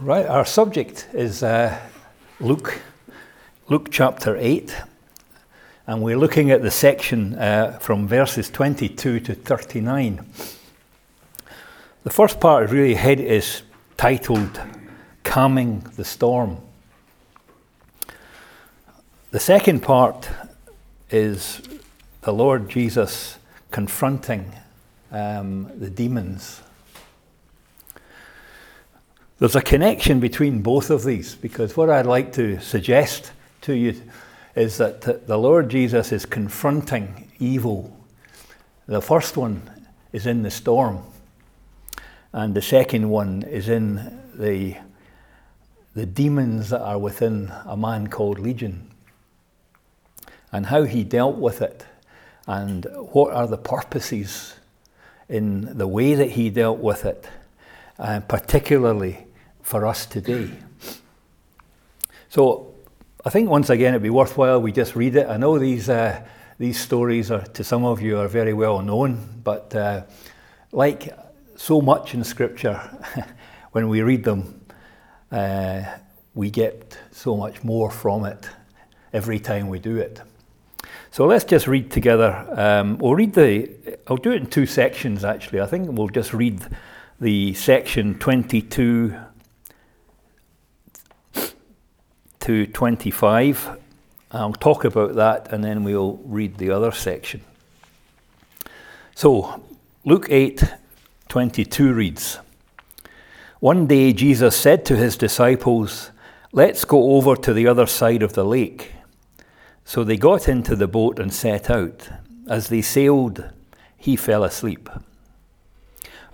Right, our subject is uh, Luke, Luke chapter 8, and we're looking at the section uh, from verses 22 to 39. The first part really head is titled Calming the Storm. The second part is the Lord Jesus confronting um, the demons there's a connection between both of these because what I'd like to suggest to you is that the Lord Jesus is confronting evil. The first one is in the storm, and the second one is in the, the demons that are within a man called Legion, and how he dealt with it, and what are the purposes in the way that he dealt with it uh, particularly for us today. So I think once again it'd be worthwhile we just read it. I know these uh, these stories are to some of you are very well known, but uh, like so much in Scripture, when we read them, uh, we get so much more from it every time we do it. So let's just read together. Um, we'll read the. I'll do it in two sections actually. I think we'll just read the section 22 to 25. I'll talk about that and then we'll read the other section. So, Luke 8 22 reads One day Jesus said to his disciples, Let's go over to the other side of the lake. So they got into the boat and set out. As they sailed, he fell asleep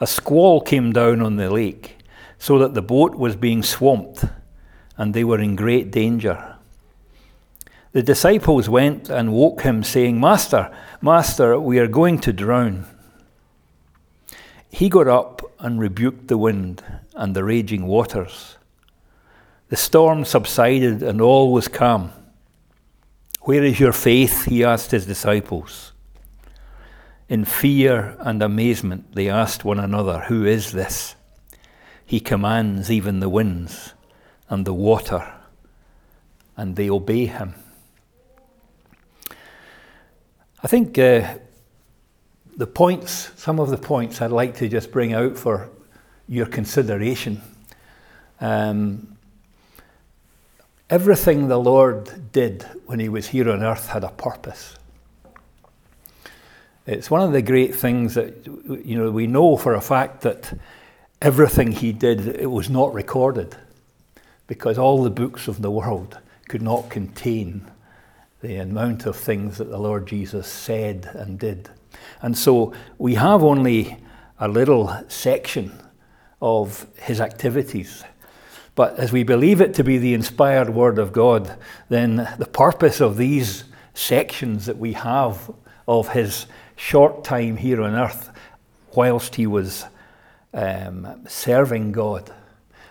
a squall came down on the lake, so that the boat was being swamped, and they were in great danger. The disciples went and woke him, saying, Master, Master, we are going to drown. He got up and rebuked the wind and the raging waters. The storm subsided and all was calm. Where is your faith? He asked his disciples. In fear and amazement, they asked one another, Who is this? He commands even the winds and the water, and they obey him. I think uh, the points, some of the points I'd like to just bring out for your consideration. Um, everything the Lord did when he was here on earth had a purpose. It's one of the great things that you know we know for a fact that everything he did it was not recorded because all the books of the world could not contain the amount of things that the Lord Jesus said and did. And so we have only a little section of his activities. But as we believe it to be the inspired word of God, then the purpose of these sections that we have of his short time here on earth whilst he was um, serving God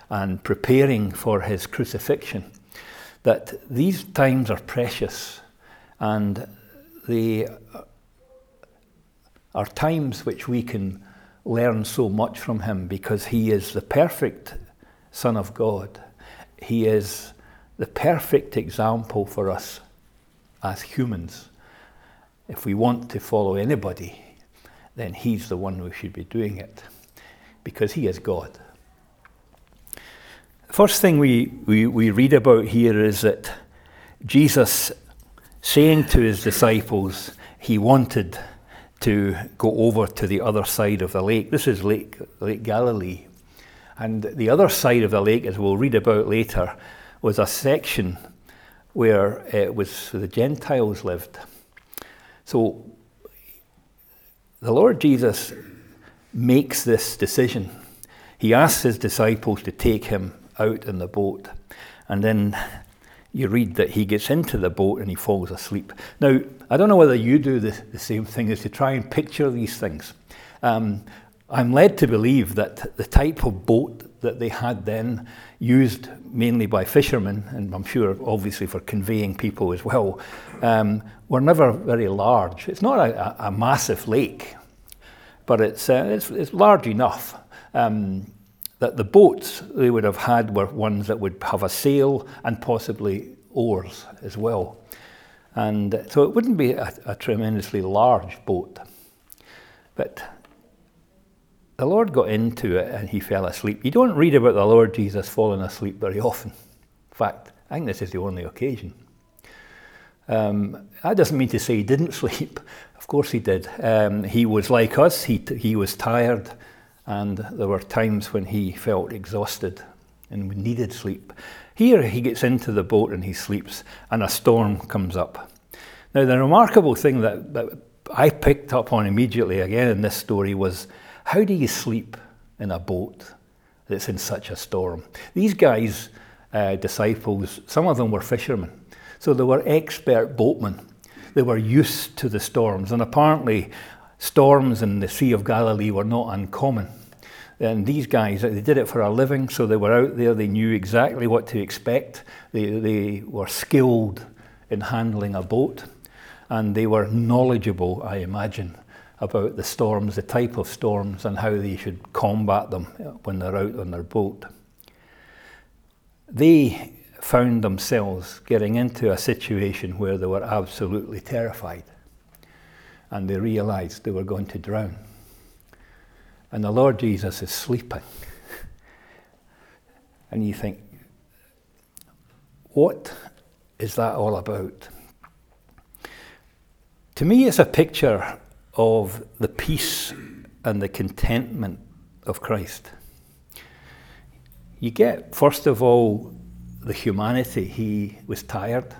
and preparing for his crucifixion, that these times are precious and they are times which we can learn so much from him because he is the perfect Son of God. He is the perfect example for us as humans. If we want to follow anybody, then he's the one who should be doing it because he is God. First thing we, we, we read about here is that Jesus saying to his disciples he wanted to go over to the other side of the lake. This is Lake, lake Galilee. And the other side of the lake, as we'll read about later, was a section where it was the Gentiles lived. So the Lord Jesus makes this decision. He asks his disciples to take him out in the boat. And then you read that he gets into the boat and he falls asleep. Now, I don't know whether you do the, the same thing as to try and picture these things. Um, I'm led to believe that the type of boat that they had then, used mainly by fishermen, and I'm sure obviously for conveying people as well, um, were never very large. It's not a, a massive lake, but it's, uh, it's, it's, large enough um, that the boats they would have had were ones that would have a sail and possibly oars as well. And so it wouldn't be a, a tremendously large boat. But the Lord got into it and he fell asleep. You don't read about the Lord Jesus falling asleep very often. In fact, I think this is the only occasion. Um, that doesn't mean to say he didn't sleep. Of course he did. Um, he was like us, he, he was tired, and there were times when he felt exhausted and needed sleep. Here he gets into the boat and he sleeps, and a storm comes up. Now, the remarkable thing that, that I picked up on immediately again in this story was how do you sleep in a boat that's in such a storm? These guys, uh, disciples, some of them were fishermen, so they were expert boatmen. They were used to the storms, and apparently, storms in the Sea of Galilee were not uncommon. And these guys, they did it for a living, so they were out there, they knew exactly what to expect. They, they were skilled in handling a boat, and they were knowledgeable, I imagine, about the storms, the type of storms, and how they should combat them when they're out on their boat. They found themselves getting into a situation where they were absolutely terrified, and they realized they were going to drown and the Lord Jesus is sleeping. and you think, what is that all about? To me, it's a picture of the peace and the contentment of Christ. You get, first of all, the humanity. He was tired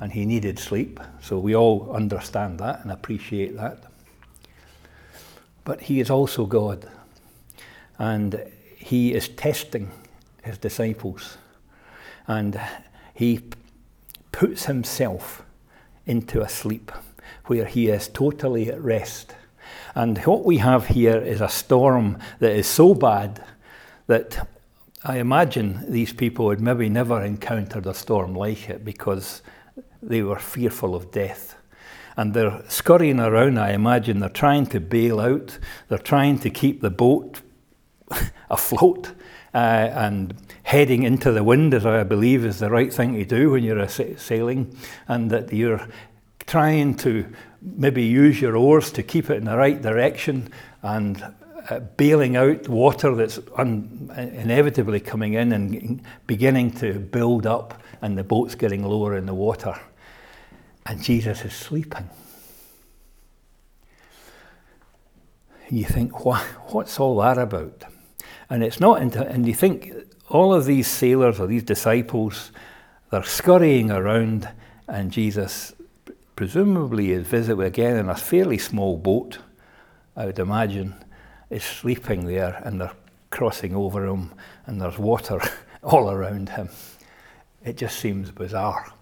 and he needed sleep. So we all understand that and appreciate that. But he is also God. And he is testing his disciples. And he puts himself into a sleep where he is totally at rest. And what we have here is a storm that is so bad that I imagine these people had maybe never encountered a storm like it because they were fearful of death and they're scurrying around. I imagine they're trying to bail out, they're trying to keep the boat afloat. Uh, and heading into the wind, as I believe is the right thing to do when you're sailing, and that you're trying to maybe use your oars to keep it in the right direction and uh, bailing out water that's un- inevitably coming in and beginning to build up, and the boat's getting lower in the water and Jesus is sleeping. You think, what, what's all that about? And it's not, into, and you think all of these sailors or these disciples, they're scurrying around, and Jesus presumably is visible again in a fairly small boat, I would imagine, is sleeping there, and they're crossing over him, and there's water all around him. It just seems bizarre.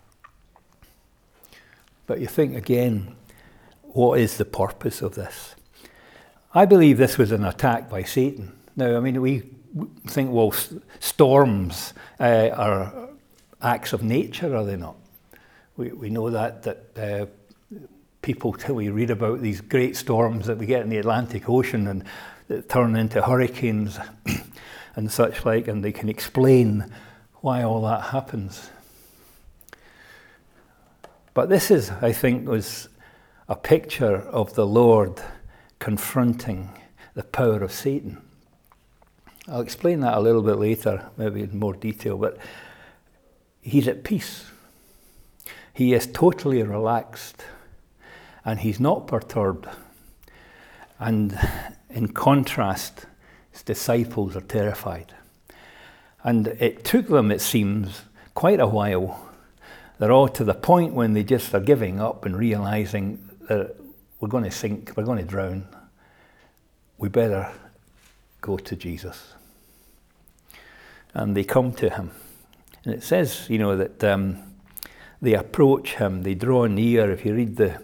But you think again, what is the purpose of this? I believe this was an attack by Satan. Now, I mean, we think, well, storms uh, are acts of nature, are they not? We, we know that, that uh, people, till we read about these great storms that we get in the Atlantic Ocean and that turn into hurricanes and such like, and they can explain why all that happens. But this is, I think, was a picture of the Lord confronting the power of Satan. I'll explain that a little bit later, maybe in more detail, but he's at peace. He is totally relaxed and he's not perturbed. And in contrast, his disciples are terrified. And it took them, it seems, quite a while they're all to the point when they just are giving up and realizing that we're going to sink, we're going to drown. We better go to Jesus. And they come to him. And it says, you know, that um, they approach him, they draw near. If you read the,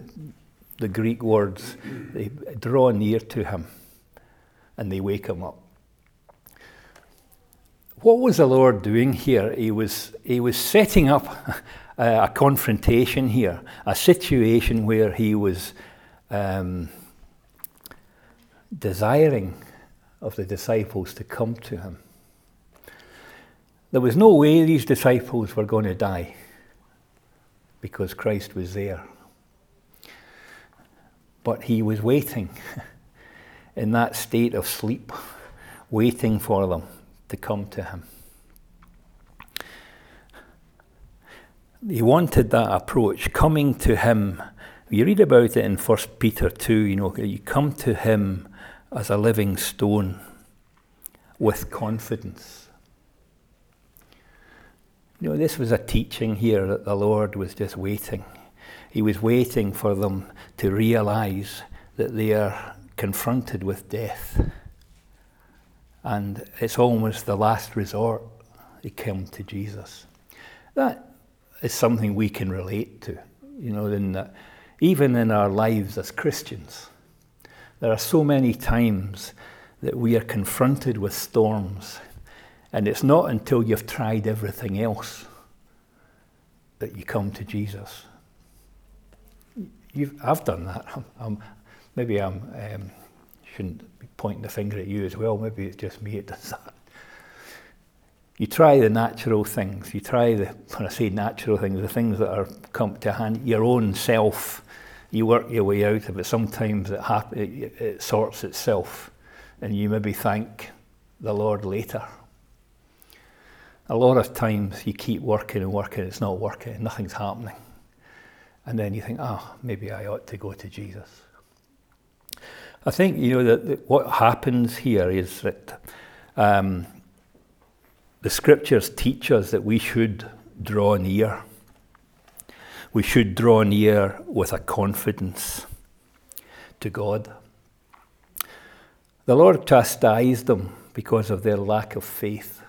the Greek words, they draw near to him and they wake him up. What was the Lord doing here? He was, he was setting up a confrontation here, a situation where he was um, desiring of the disciples to come to him. There was no way these disciples were going to die because Christ was there. But he was waiting in that state of sleep, waiting for them to come to him. He wanted that approach, coming to him. You read about it in 1 Peter 2, you know, you come to him as a living stone with confidence. You know, this was a teaching here that the Lord was just waiting. He was waiting for them to realize that they are confronted with death. And it's almost the last resort. They come to Jesus. That is something we can relate to. You know, in that even in our lives as Christians, there are so many times that we are confronted with storms, and it's not until you've tried everything else that you come to Jesus. You've, I've done that. I'm, I'm, maybe I um, shouldn't be pointing the finger at you as well. Maybe it's just me that does that. You try the natural things. You try the, when I say natural things, the things that are come to hand, your own self. You work your way out of it. Sometimes it, hap- it, it sorts itself, and you maybe thank the Lord later. A lot of times you keep working and working, it's not working, nothing's happening. And then you think, oh, maybe I ought to go to Jesus. I think, you know, that, what happens here is that um, the scriptures teach us that we should draw near. We should draw near with a confidence to God. The Lord chastised them because of their lack of faith.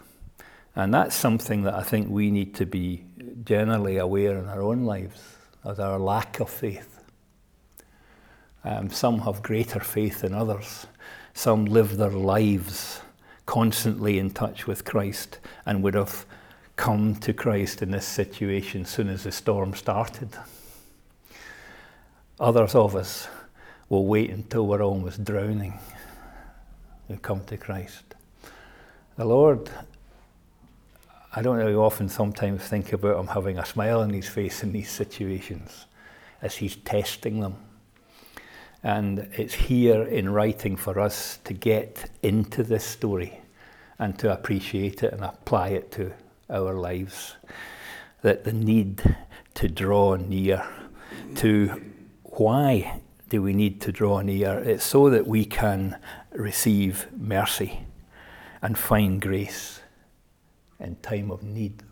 And that's something that I think we need to be generally aware in our own lives of our lack of faith. Um, some have greater faith than others. Some live their lives constantly in touch with Christ and would have come to Christ in this situation as soon as the storm started. Others of us will wait until we're almost drowning to come to Christ. The Lord, I don't know, often sometimes think about Him having a smile on His face in these situations as He's testing them. And it's here in writing for us to get into this story and to appreciate it and apply it to our lives. That the need to draw near to why do we need to draw near? It's so that we can receive mercy and find grace in time of need.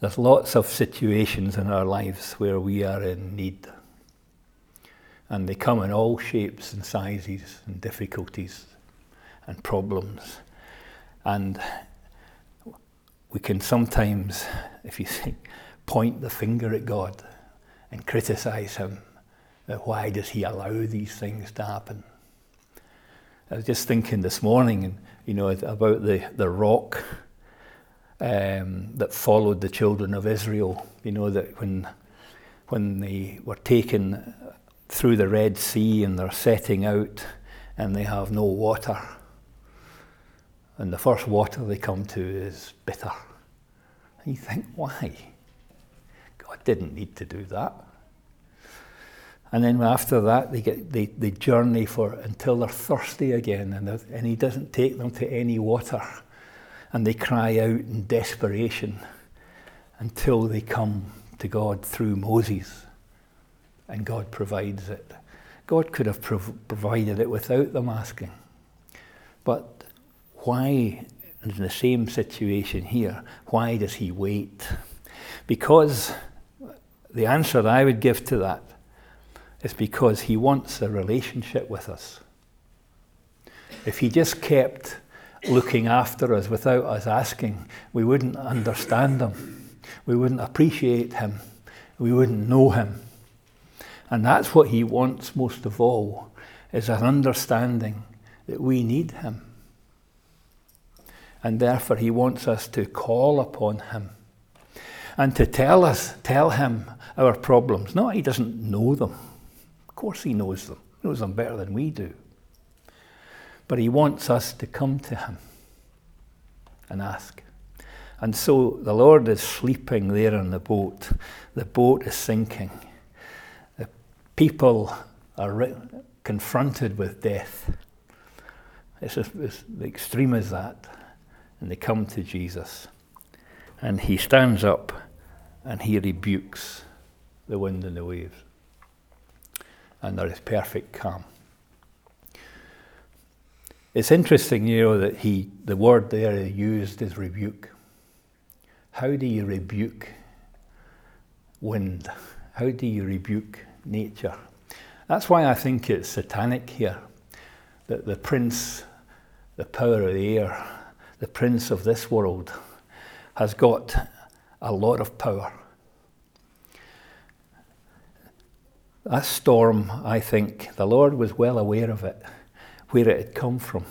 There's lots of situations in our lives where we are in need and they come in all shapes and sizes and difficulties and problems. And we can sometimes, if you think, point the finger at God and criticize Him. Why does He allow these things to happen? I was just thinking this morning, you know, about the, the rock um, that followed the children of Israel. You know that when when they were taken through the Red Sea and they're setting out and they have no water. And the first water they come to is bitter. And you think, why? God didn't need to do that. And then after that, they, get, they, they journey for until they're thirsty again, and, and He doesn't take them to any water. And they cry out in desperation until they come to God through Moses and God provides it. God could have prov- provided it without them asking. But why, in the same situation here, why does he wait? Because the answer I would give to that is because he wants a relationship with us. If he just kept looking after us without us asking, we wouldn't understand him. We wouldn't appreciate him. We wouldn't know him. And that's what he wants most of all, is an understanding that we need him. And therefore he wants us to call upon him and to tell us, tell him our problems. Not he doesn't know them. Of course he knows them. He knows them better than we do. But he wants us to come to him and ask. And so the Lord is sleeping there in the boat. The boat is sinking. People are ri- confronted with death. It's, as, extreme as that. And they come to Jesus. And he stands up and he rebukes the wind and the waves. And there is perfect calm. It's interesting, you know, that he the word there he used is rebuke. How do you rebuke wind? How do you rebuke nature? That's why I think it's satanic here. That the prince, the power of the air, the prince of this world, has got a lot of power. That storm, I think, the Lord was well aware of it, where it had come from,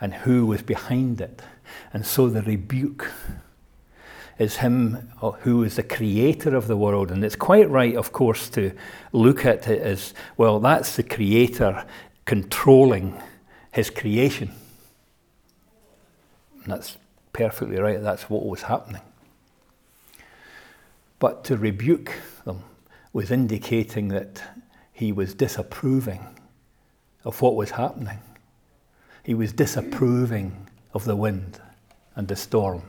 and who was behind it. And so the rebuke is Him uh, who is the creator of the world. And it's quite right, of course, to look at it as well, that's the creator controlling His creation. And that's perfectly right, that's what was happening. But to rebuke them was indicating that he was disapproving of what was happening. He was disapproving of the wind and the storm.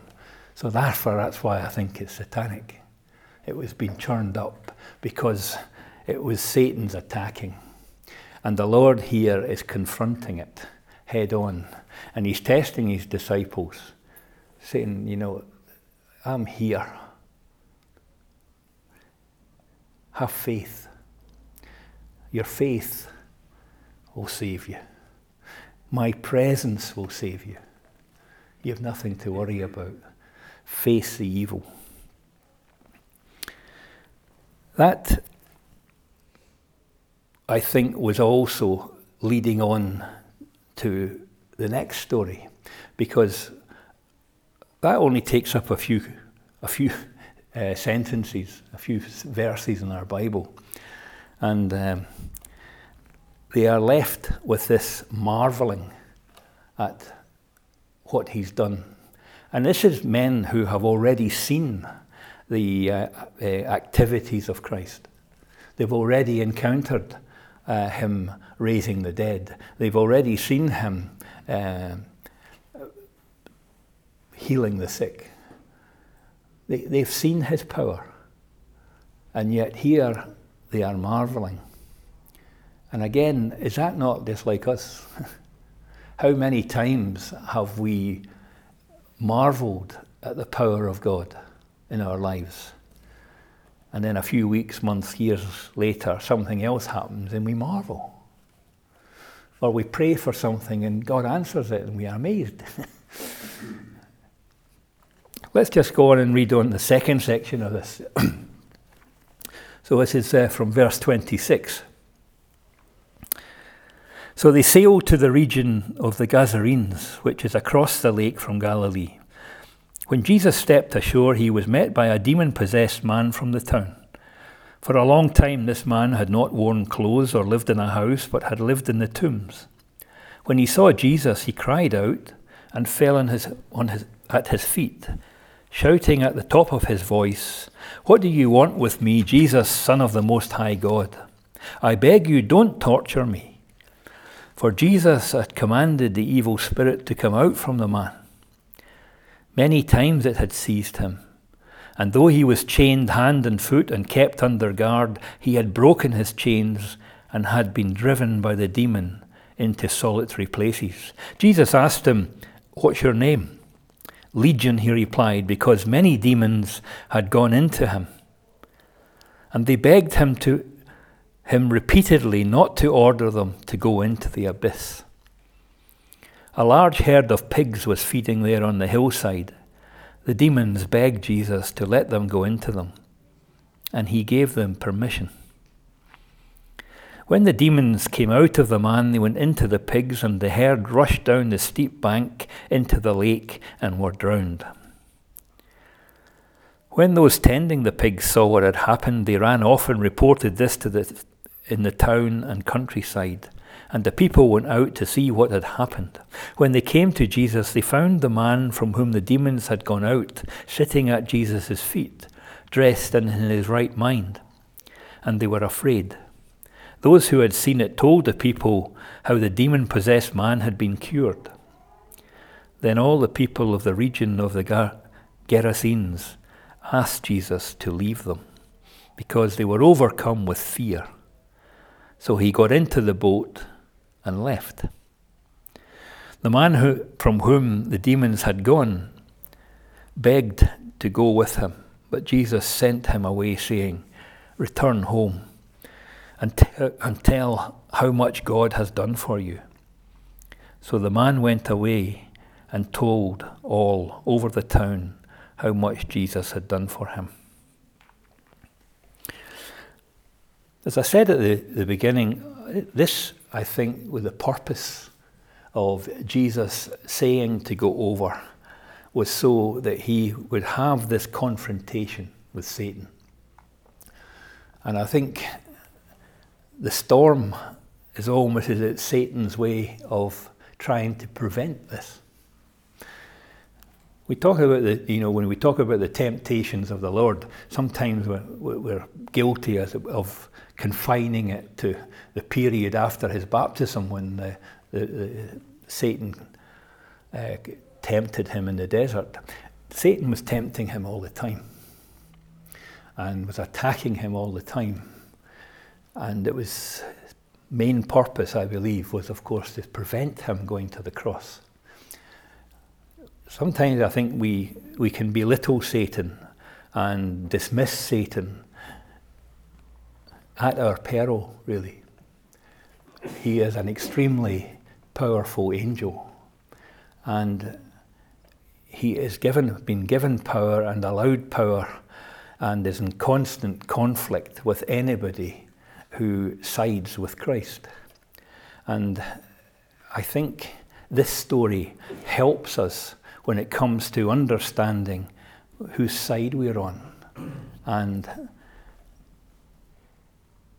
So, therefore, that's why I think it's satanic. It was being churned up because it was Satan's attacking. And the Lord here is confronting it head on. And he's testing his disciples, saying, You know, I'm here. Have faith. Your faith will save you. My presence will save you. You have nothing to worry about. Face the evil. That, I think, was also leading on to the next story, because that only takes up a few, a few uh, sentences, a few verses in our Bible. And um, they are left with this marveling at what he's done. And this is men who have already seen the uh, uh, activities of Christ. They've already encountered uh, him raising the dead. They've already seen him uh, healing the sick. They, they've seen his power. And yet here they are marveling. And again, is that not just like us? How many times have we marveled at the power of God in our lives? And then a few weeks, months, years later, something else happens and we marvel. Or we pray for something and God answers it and we are amazed. Let's just go on and read on the second section of this. so this is uh, from verse 26. So they sailed to the region of the Gerasenes, which is across the lake from Galilee. When Jesus stepped ashore, he was met by a demon possessed man from the town. For a long time, this man had not worn clothes or lived in a house, but had lived in the tombs. When he saw Jesus, he cried out and fell on his, on his, at his feet shouting at the top of his voice, What do you want with me, Jesus, Son of the Most High God? I beg you, don't torture me. For Jesus had commanded the evil spirit to come out from the man. Many times it had seized him, and though he was chained hand and foot and kept under guard, he had broken his chains and had been driven by the demon into solitary places. Jesus asked him, What's your name? Legion, he replied, because many demons had gone into him. And they begged him to him repeatedly not to order them to go into the abyss. A large herd of pigs was feeding there on the hillside. The demons begged Jesus to let them go into them, and he gave them permission. When the demons came out of the man, they went into the pigs, and the herd rushed down the steep bank into the lake and were drowned. When those tending the pigs saw what had happened, they ran off and reported this to the, in the town and countryside. and the people went out to see what had happened. When they came to Jesus, they found the man from whom the demons had gone out sitting at Jesus' feet, dressed and in his right mind. And they were afraid. Those who had seen it told the people how the demon possessed man had been cured. Then all the people of the region of the Gerasenes asked Jesus to leave them, because they were overcome with fear. So he got into the boat and left. The man who, from whom the demons had gone begged to go with him, but Jesus sent him away, saying, Return home and, t- and tell how much God has done for you. So the man went away and told all over the town how much Jesus had done for him. As I said at the, the beginning, this, I think, was the purpose of Jesus saying to go over, was so that he would have this confrontation with Satan. And I think the storm is almost as Satan's way of trying to prevent this. We talk about the, you know, when we talk about the temptations of the Lord, sometimes we're, we're guilty of confining it to the period after his baptism when the, the, the Satan uh, tempted him in the desert. Satan was tempting him all the time and was attacking him all the time. And it was main purpose, I believe, was of course to prevent him going to the cross. Sometimes I think we, we can belittle Satan and dismiss Satan at our peril, really. He is an extremely powerful angel, and he is given, been given power and allowed power, and is in constant conflict with anybody who sides with Christ. And I think this story helps us when it comes to understanding whose side we're on and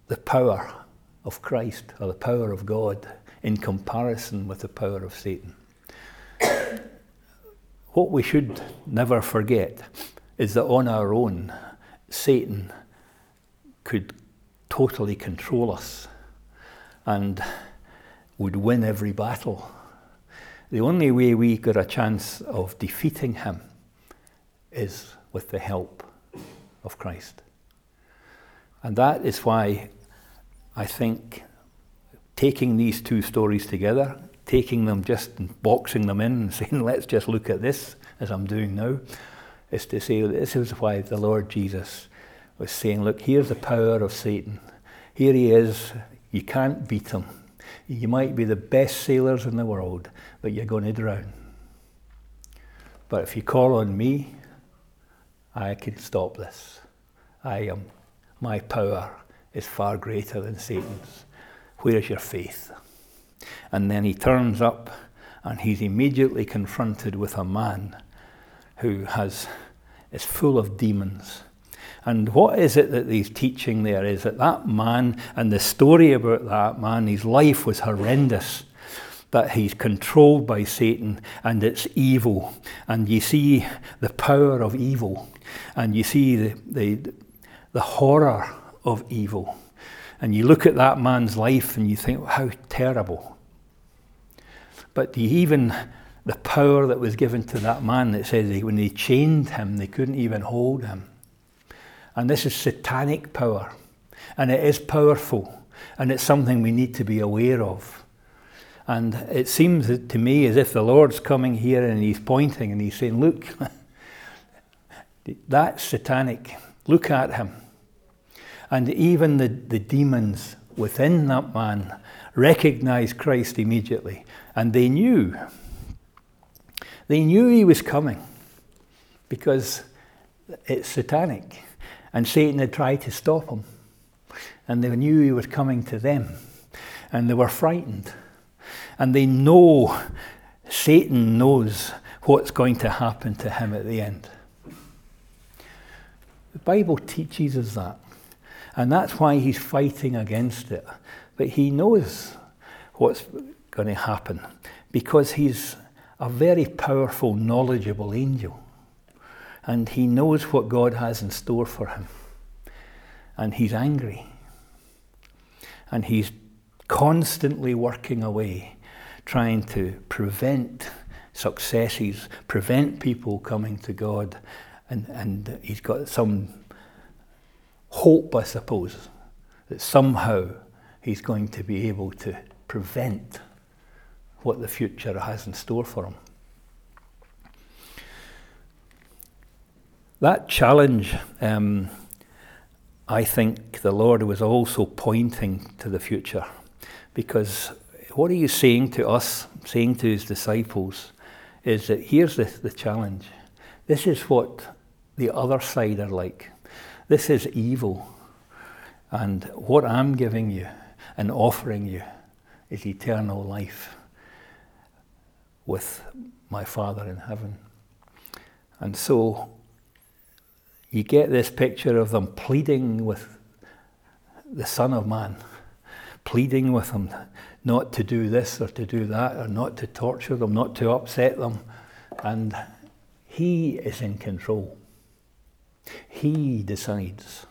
the power of Christ or the power of God in comparison with the power of Satan. what we should never forget is that on our own, Satan could totally control us and would win every battle. The only way we got a chance of defeating him is with the help of Christ. And that is why I think taking these two stories together, taking them just and boxing them in and saying, let's just look at this as I'm doing now, is to say this is why the Lord Jesus was saying, look, here's the power of Satan. Here he is. You can't beat him. You might be the best sailors in the world, but you're going to drown. But if you call on me, I can stop this. I am, my power is far greater than Satan's. Where is your faith? And then he turns up and he's immediately confronted with a man who has, is full of demons. And what is it that he's teaching there is that that man and the story about that man, his life was horrendous. That he's controlled by Satan and it's evil. And you see the power of evil. And you see the, the, the horror of evil. And you look at that man's life and you think, how terrible. But even the power that was given to that man that says when they chained him, they couldn't even hold him. And this is satanic power. And it is powerful. And it's something we need to be aware of. And it seems to me as if the Lord's coming here and he's pointing and he's saying, Look, that's satanic. Look at him. And even the, the demons within that man recognized Christ immediately. And they knew. They knew he was coming because it's satanic. And Satan had tried to stop him. And they knew he was coming to them. And they were frightened. And they know, Satan knows what's going to happen to him at the end. The Bible teaches us that. And that's why he's fighting against it. But he knows what's going to happen because he's a very powerful, knowledgeable angel. And he knows what God has in store for him. And he's angry. And he's constantly working away, trying to prevent successes, prevent people coming to God. And, and he's got some hope, I suppose, that somehow he's going to be able to prevent what the future has in store for him. That challenge, um, I think the Lord was also pointing to the future. Because what are you saying to us, saying to his disciples, is that here's the, the challenge. This is what the other side are like. This is evil. And what I'm giving you and offering you is eternal life with my Father in heaven. And so you get this picture of them pleading with the Son of Man, pleading with him not to do this or to do that, or not to torture them, not to upset them. And he is in control. He decides.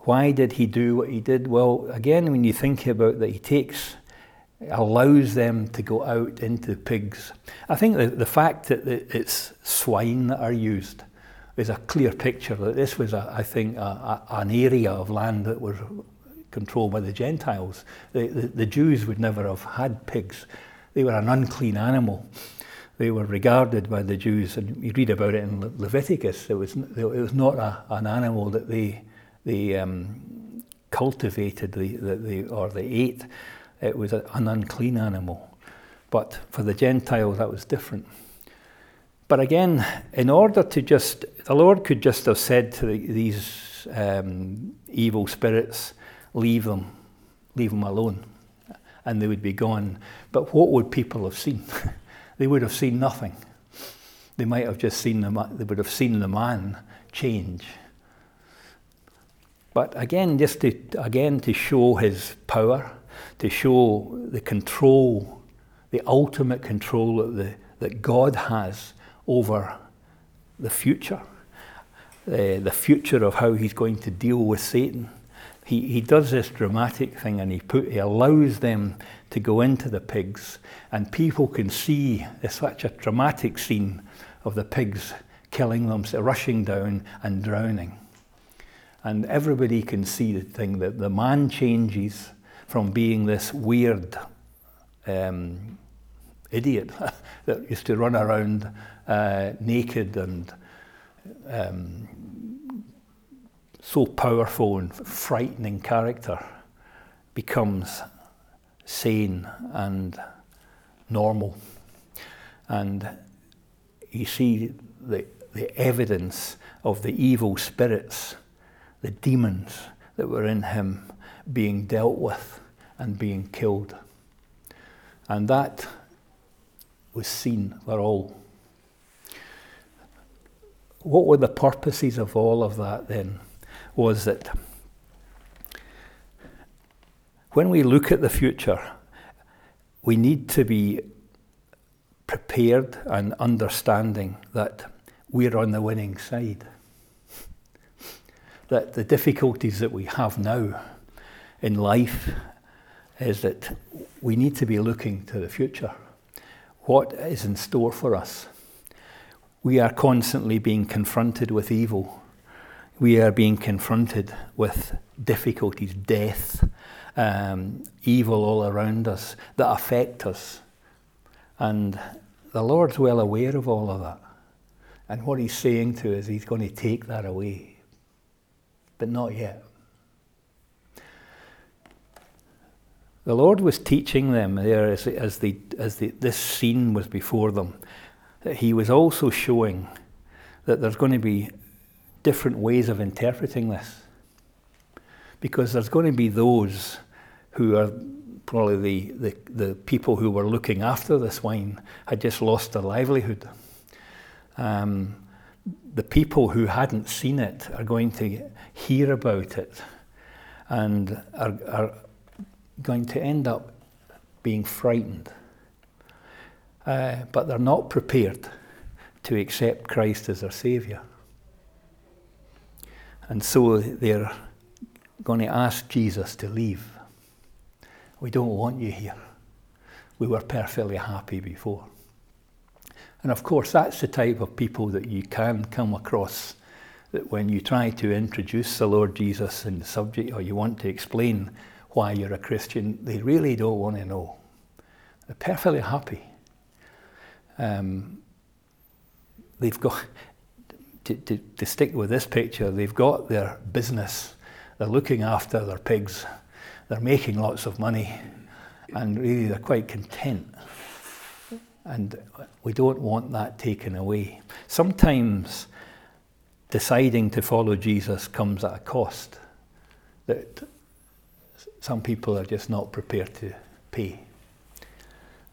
Why did he do what he did? Well, again, when you think about that, he takes allows them to go out into pigs. I think the, the fact that it's swine that are used is a clear picture that this was, a, I think, a, a, an area of land that was controlled by the Gentiles. The, the, the Jews would never have had pigs. They were an unclean animal. They were regarded by the Jews, and you read about it in Le- Leviticus. It was, it was not a, an animal that they, they um, cultivated the, the, the, or they ate it was an unclean animal. But for the Gentiles, that was different. But again, in order to just, the Lord could just have said to the, these um, evil spirits, leave them, leave them alone, and they would be gone. But what would people have seen? they would have seen nothing. They might have just seen the, they would have seen the man change. But again, just to, again to show his power, to show the control, the ultimate control that, the, that God has over the future, uh, the future of how he's going to deal with Satan. He, he does this dramatic thing and he, put, he allows them to go into the pigs, and people can see such a dramatic scene of the pigs killing them, rushing down and drowning. And everybody can see the thing that the man changes from being this weird um, idiot that used to run around uh, naked and um, so powerful and frightening character becomes sane and normal. And you see the, the evidence of the evil spirits, the demons that were in him being dealt with and being killed. And that was seen for all. What were the purposes of all of that then? Was that when we look at the future, we need to be prepared and understanding that we're on the winning side. That the difficulties that we have now in life is that we need to be looking to the future. What is in store for us? We are constantly being confronted with evil. We are being confronted with difficulties, death, um, evil all around us that affect us. And the Lord's well aware of all of that. And what He's saying to us, He's going to take that away. But not yet. The Lord was teaching them there as, as, the, as the, this scene was before them, that He was also showing that there's going to be different ways of interpreting this. Because there's going to be those who are probably the, the, the people who were looking after this wine had just lost their livelihood. Um, the people who hadn't seen it are going to hear about it and are, are going to end up being frightened. Uh, but they're not prepared to accept Christ as their Saviour. And so they're going to ask Jesus to leave. We don't want you here. We were perfectly happy before. And of course, that's the type of people that you can come across that when you try to introduce the Lord Jesus in the subject or you want to explain why you're a Christian, they really don't want to know. They're perfectly happy. Um, they've got, to, to, to stick with this picture, they've got their business, they're looking after their pigs, they're making lots of money, and really they're quite content. And we don't want that taken away. Sometimes deciding to follow Jesus comes at a cost that some people are just not prepared to pay.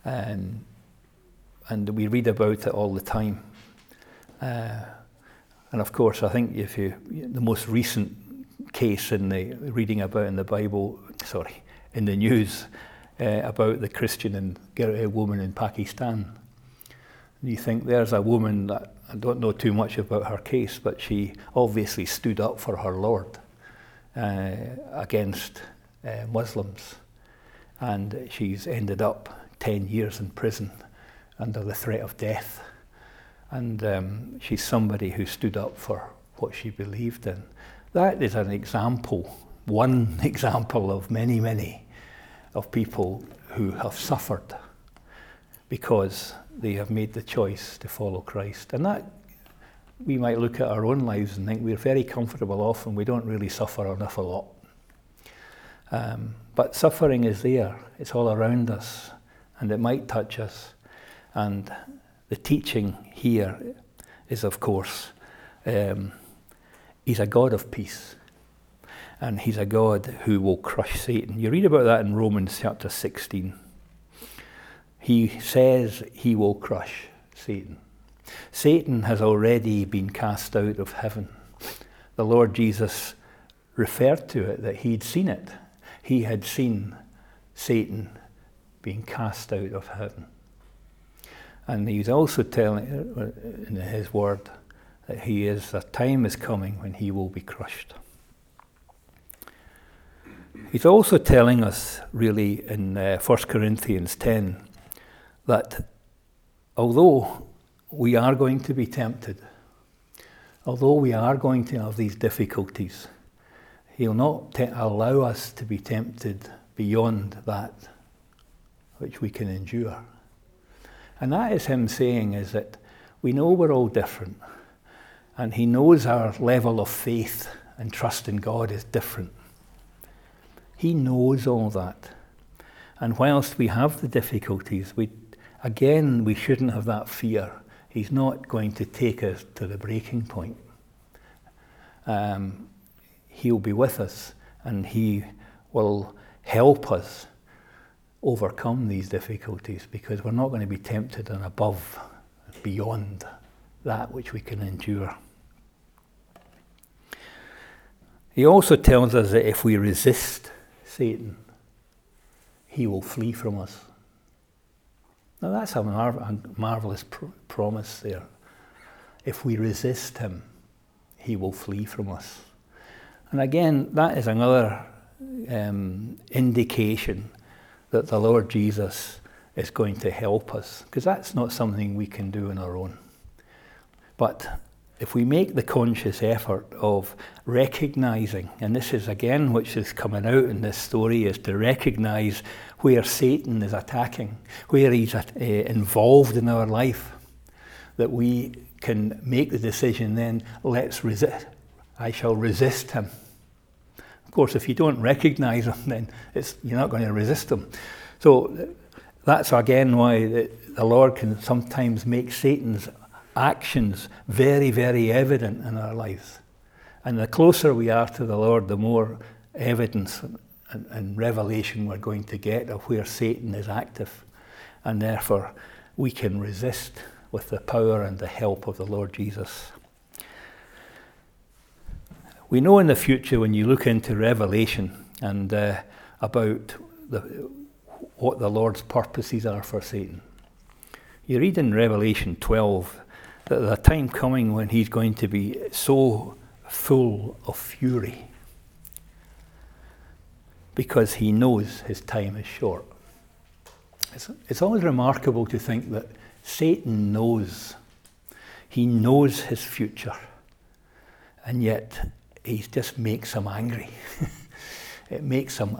Um, and we read about it all the time. Uh, and of course, I think if you the most recent case in the reading about in the Bible, sorry, in the news uh, about the Christian and a woman in Pakistan. And you think there's a woman that I don't know too much about her case, but she obviously stood up for her Lord uh, against uh, Muslims, and she's ended up ten years in prison under the threat of death. And um, she's somebody who stood up for what she believed in. That is an example, one example of many, many, of people who have suffered because they have made the choice to follow Christ. And that we might look at our own lives and think we're very comfortable often, we don't really suffer enough a lot. Um, but suffering is there, it's all around us, and it might touch us. And the teaching here is, of course, um, He's a God of peace. And He's a God who will crush Satan. You read about that in Romans chapter 16. He says He will crush Satan. Satan has already been cast out of heaven. The Lord Jesus referred to it that He'd seen it. He had seen Satan being cast out of heaven. And he's also telling uh, in his word that he is, a time is coming when he will be crushed. He's also telling us, really, in uh, 1 Corinthians 10, that although we are going to be tempted, although we are going to have these difficulties, He'll not te- allow us to be tempted beyond that which we can endure. And that is Him saying, is that we know we're all different. And He knows our level of faith and trust in God is different. He knows all that. And whilst we have the difficulties, we, again, we shouldn't have that fear. He's not going to take us to the breaking point. Um, he'll be with us and He will help us overcome these difficulties because we're not going to be tempted and above, beyond that which we can endure. He also tells us that if we resist Satan, he will flee from us. Now, that's a, mar- a marvelous pr- promise there. If we resist him, he will flee from us. And again, that is another um, indication that the Lord Jesus is going to help us, because that's not something we can do on our own. But if we make the conscious effort of recognizing, and this is again which is coming out in this story, is to recognize where Satan is attacking, where he's uh, involved in our life, that we can make the decision then, let's resist. I shall resist him. Course, if you don't recognize them, then you're not going to resist them. So that's again why the, the Lord can sometimes make Satan's actions very, very evident in our lives. And the closer we are to the Lord, the more evidence and, and, revelation we're going to get of where Satan is active. And therefore, we can resist with the power and the help of the Lord Jesus. We know in the future when you look into Revelation and uh, about the, what the Lord's purposes are for Satan. You read in Revelation 12 that there's a time coming when he's going to be so full of fury because he knows his time is short. It's, it's always remarkable to think that Satan knows, he knows his future, and yet he just makes him angry. it makes him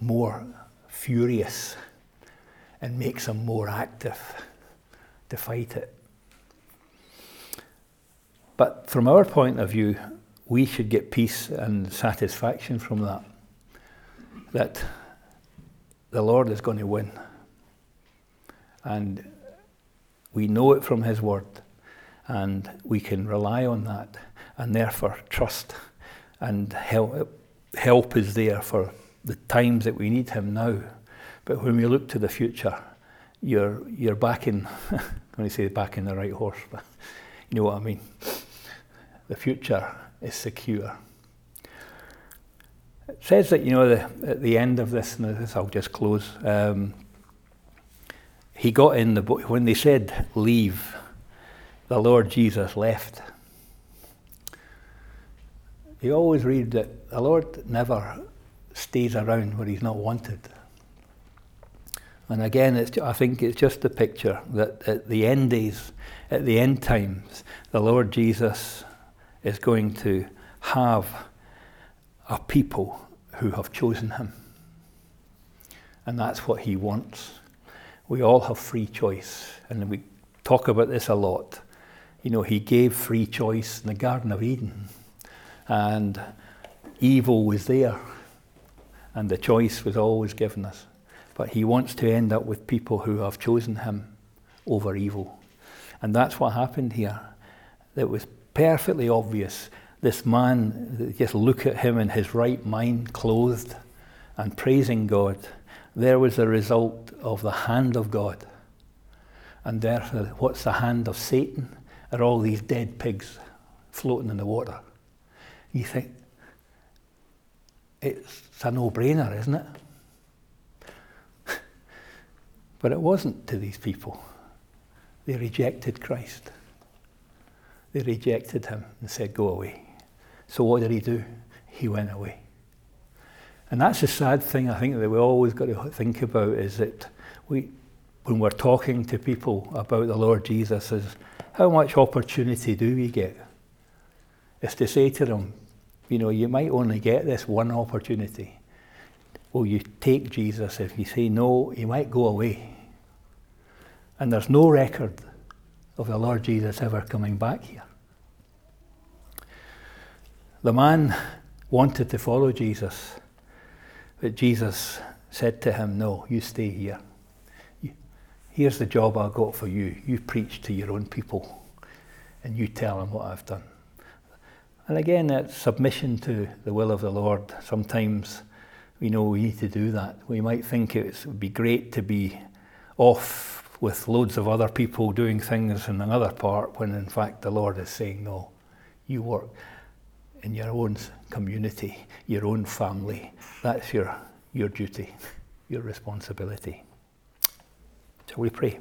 more furious and makes him more active to fight it. But from our point of view, we should get peace and satisfaction from that. That the Lord is going to win. And we know it from His Word. And we can rely on that and therefore trust and help, help is there for the times that we need Him now. But when we look to the future, you're, you're back in, I'm going to say backing the right horse, but you know what I mean. The future is secure. It says that, you know, the, at the end of this, and this I'll just close, um, he got in the boat, when they said leave, the Lord Jesus left. You always read that the Lord never stays around where he's not wanted. And again, it's, I think it's just a picture that at the end days, at the end times, the Lord Jesus is going to have a people who have chosen him. And that's what he wants. We all have free choice, and we talk about this a lot. You know, he gave free choice in the Garden of Eden, and evil was there, and the choice was always given us. But he wants to end up with people who have chosen him over evil. And that's what happened here. It was perfectly obvious. This man, just look at him in his right mind, clothed and praising God. There was the result of the hand of God. And therefore, what's the hand of Satan? Are all these dead pigs floating in the water. You think, it's a no brainer, isn't it? but it wasn't to these people. They rejected Christ. They rejected him and said, Go away. So what did he do? He went away. And that's the sad thing I think that we always got to think about is that we, when we're talking to people about the Lord Jesus, is how much opportunity do we get? Is to say to them, you know, you might only get this one opportunity. Will you take Jesus? If you say no, he might go away. And there's no record of the Lord Jesus ever coming back here. The man wanted to follow Jesus, but Jesus said to him, No, you stay here. Here's the job I got for you. You preach to your own people and you tell them what I've done. And again, that submission to the will of the Lord. Sometimes we know we need to do that. We might think it would be great to be off with loads of other people doing things in another part when in fact the Lord is saying, no, you work in your own community, your own family. That's your, your duty, your responsibility. Shall we pray?